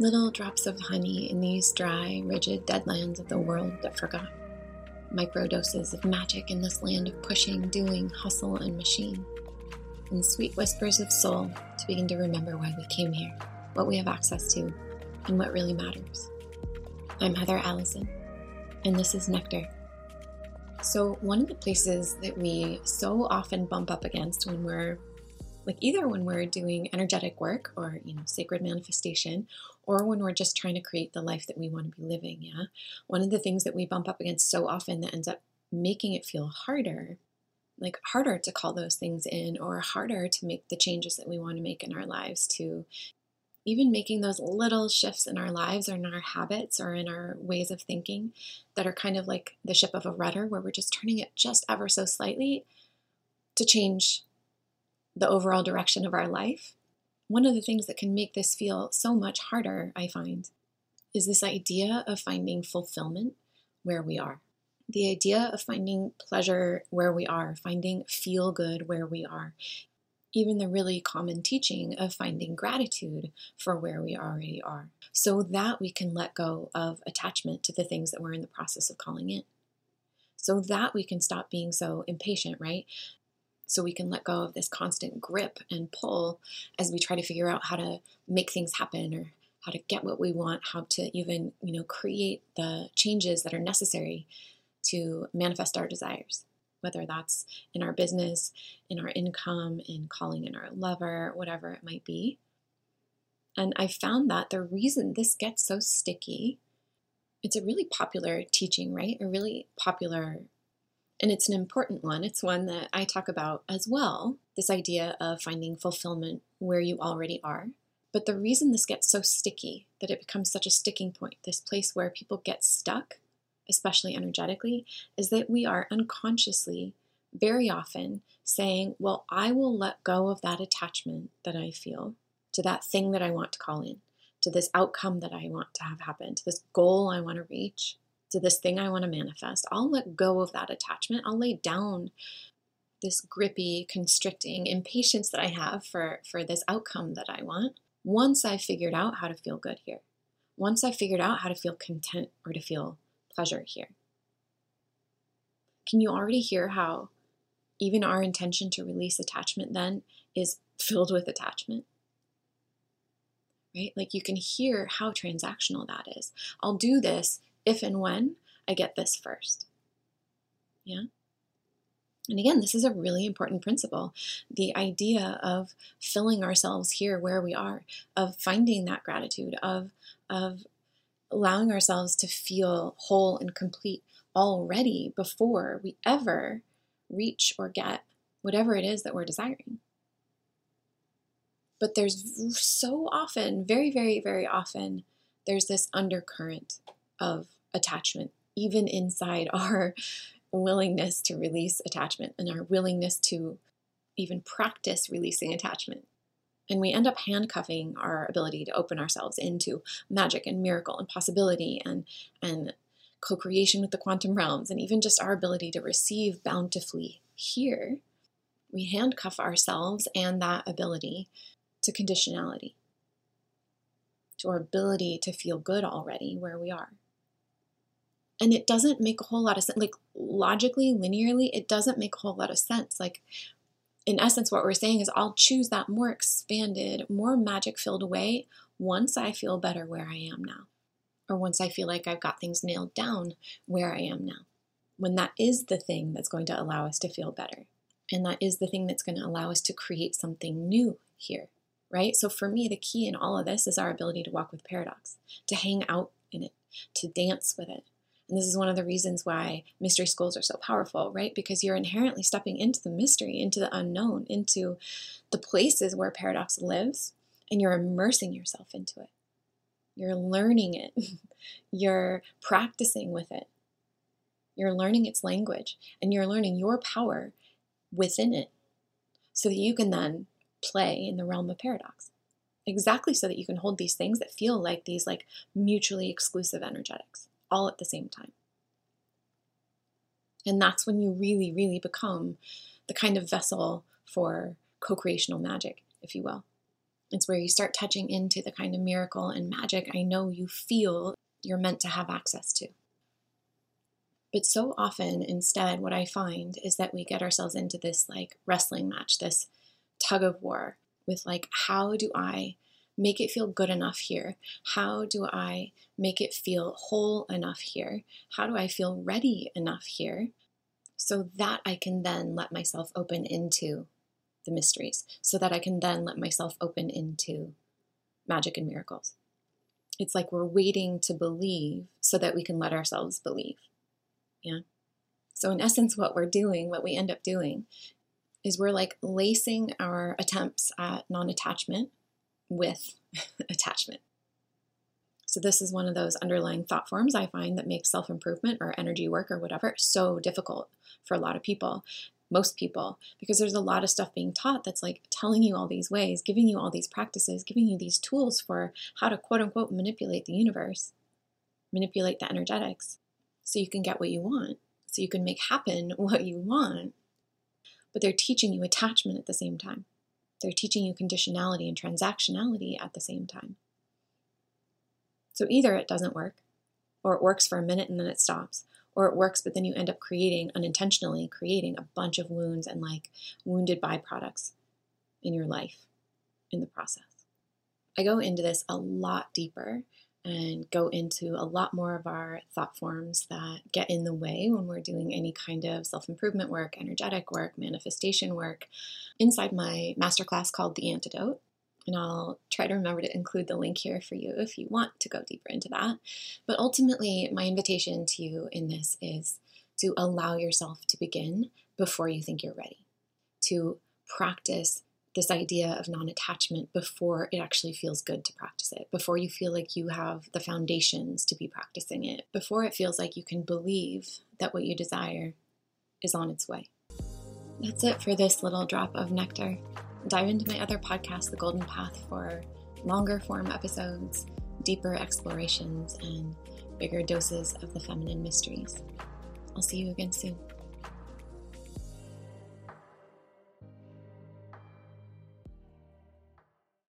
Little drops of honey in these dry, rigid deadlands of the world that forgot. Microdoses of magic in this land of pushing, doing, hustle, and machine. And sweet whispers of soul to begin to remember why we came here, what we have access to, and what really matters. I'm Heather Allison, and this is Nectar. So, one of the places that we so often bump up against when we're like either when we're doing energetic work or you know sacred manifestation or when we're just trying to create the life that we want to be living yeah? One of the things that we bump up against so often that ends up making it feel harder like harder to call those things in or harder to make the changes that we want to make in our lives to even making those little shifts in our lives or in our habits or in our ways of thinking that are kind of like the ship of a rudder where we're just turning it just ever so slightly to change the overall direction of our life. One of the things that can make this feel so much harder, I find, is this idea of finding fulfillment where we are. The idea of finding pleasure where we are, finding feel good where we are, even the really common teaching of finding gratitude for where we already are, so that we can let go of attachment to the things that we're in the process of calling in. So that we can stop being so impatient, right? So we can let go of this constant grip and pull as we try to figure out how to make things happen or how to get what we want, how to even, you know, create the changes that are necessary to manifest our desires whether that's in our business, in our income, in calling in our lover, whatever it might be. And I found that the reason this gets so sticky, it's a really popular teaching, right? A really popular, and it's an important one. It's one that I talk about as well this idea of finding fulfillment where you already are. But the reason this gets so sticky, that it becomes such a sticking point, this place where people get stuck, especially energetically, is that we are unconsciously, very often, saying, Well, I will let go of that attachment that I feel to that thing that I want to call in, to this outcome that I want to have happen, to this goal I want to reach, to this thing I want to manifest. I'll let go of that attachment. I'll lay down this grippy, constricting impatience that I have for, for this outcome that I want once I've figured out how to feel good here. Once I've figured out how to feel content or to feel pleasure here. Can you already hear how even our intention to release attachment then is filled with attachment? Right? Like you can hear how transactional that is. I'll do this if and when I get this first. Yeah? And again, this is a really important principle. The idea of filling ourselves here where we are, of finding that gratitude, of, of allowing ourselves to feel whole and complete already before we ever reach or get whatever it is that we're desiring. But there's so often, very, very, very often, there's this undercurrent of attachment, even inside our willingness to release attachment and our willingness to even practice releasing attachment. And we end up handcuffing our ability to open ourselves into magic and miracle and possibility and, and co creation with the quantum realms, and even just our ability to receive bountifully here. We handcuff ourselves and that ability to conditionality, to our ability to feel good already where we are. And it doesn't make a whole lot of sense. Like, logically, linearly, it doesn't make a whole lot of sense. Like, in essence, what we're saying is I'll choose that more expanded, more magic filled way once I feel better where I am now, or once I feel like I've got things nailed down where I am now. When that is the thing that's going to allow us to feel better, and that is the thing that's going to allow us to create something new here, right? So for me, the key in all of this is our ability to walk with paradox, to hang out in it, to dance with it, and this is one of the reasons why mystery schools are so powerful, right? Because you're inherently stepping into the mystery, into the unknown, into the places where paradox lives, and you're immersing yourself into it. You're learning it, you're practicing with it, you're learning its language, and you're learning your power within it so that you can then play in the realm of paradox exactly so that you can hold these things that feel like these like mutually exclusive energetics all at the same time. And that's when you really, really become the kind of vessel for co creational magic, if you will. It's where you start touching into the kind of miracle and magic I know you feel you're meant to have access to. But so often, instead, what I find is that we get ourselves into this like wrestling match, this tug of war with like, how do I make it feel good enough here? How do I make it feel whole enough here? How do I feel ready enough here? So that I can then let myself open into the mysteries, so that I can then let myself open into magic and miracles. It's like we're waiting to believe so that we can let ourselves believe. Yeah. So, in essence, what we're doing, what we end up doing, is we're like lacing our attempts at non attachment with attachment. So, this is one of those underlying thought forms I find that makes self improvement or energy work or whatever so difficult for a lot of people, most people, because there's a lot of stuff being taught that's like telling you all these ways, giving you all these practices, giving you these tools for how to quote unquote manipulate the universe, manipulate the energetics so you can get what you want, so you can make happen what you want. But they're teaching you attachment at the same time. They're teaching you conditionality and transactionality at the same time. So either it doesn't work, or it works for a minute and then it stops, or it works, but then you end up creating, unintentionally creating a bunch of wounds and like wounded byproducts in your life in the process. I go into this a lot deeper and go into a lot more of our thought forms that get in the way when we're doing any kind of self improvement work, energetic work, manifestation work inside my masterclass called The Antidote. And I'll try to remember to include the link here for you if you want to go deeper into that. But ultimately, my invitation to you in this is to allow yourself to begin before you think you're ready, to practice this idea of non attachment before it actually feels good to practice it, before you feel like you have the foundations to be practicing it, before it feels like you can believe that what you desire is on its way. That's it for this little drop of nectar. Dive into my other podcast, The Golden Path, for longer form episodes, deeper explorations, and bigger doses of the feminine mysteries. I'll see you again soon.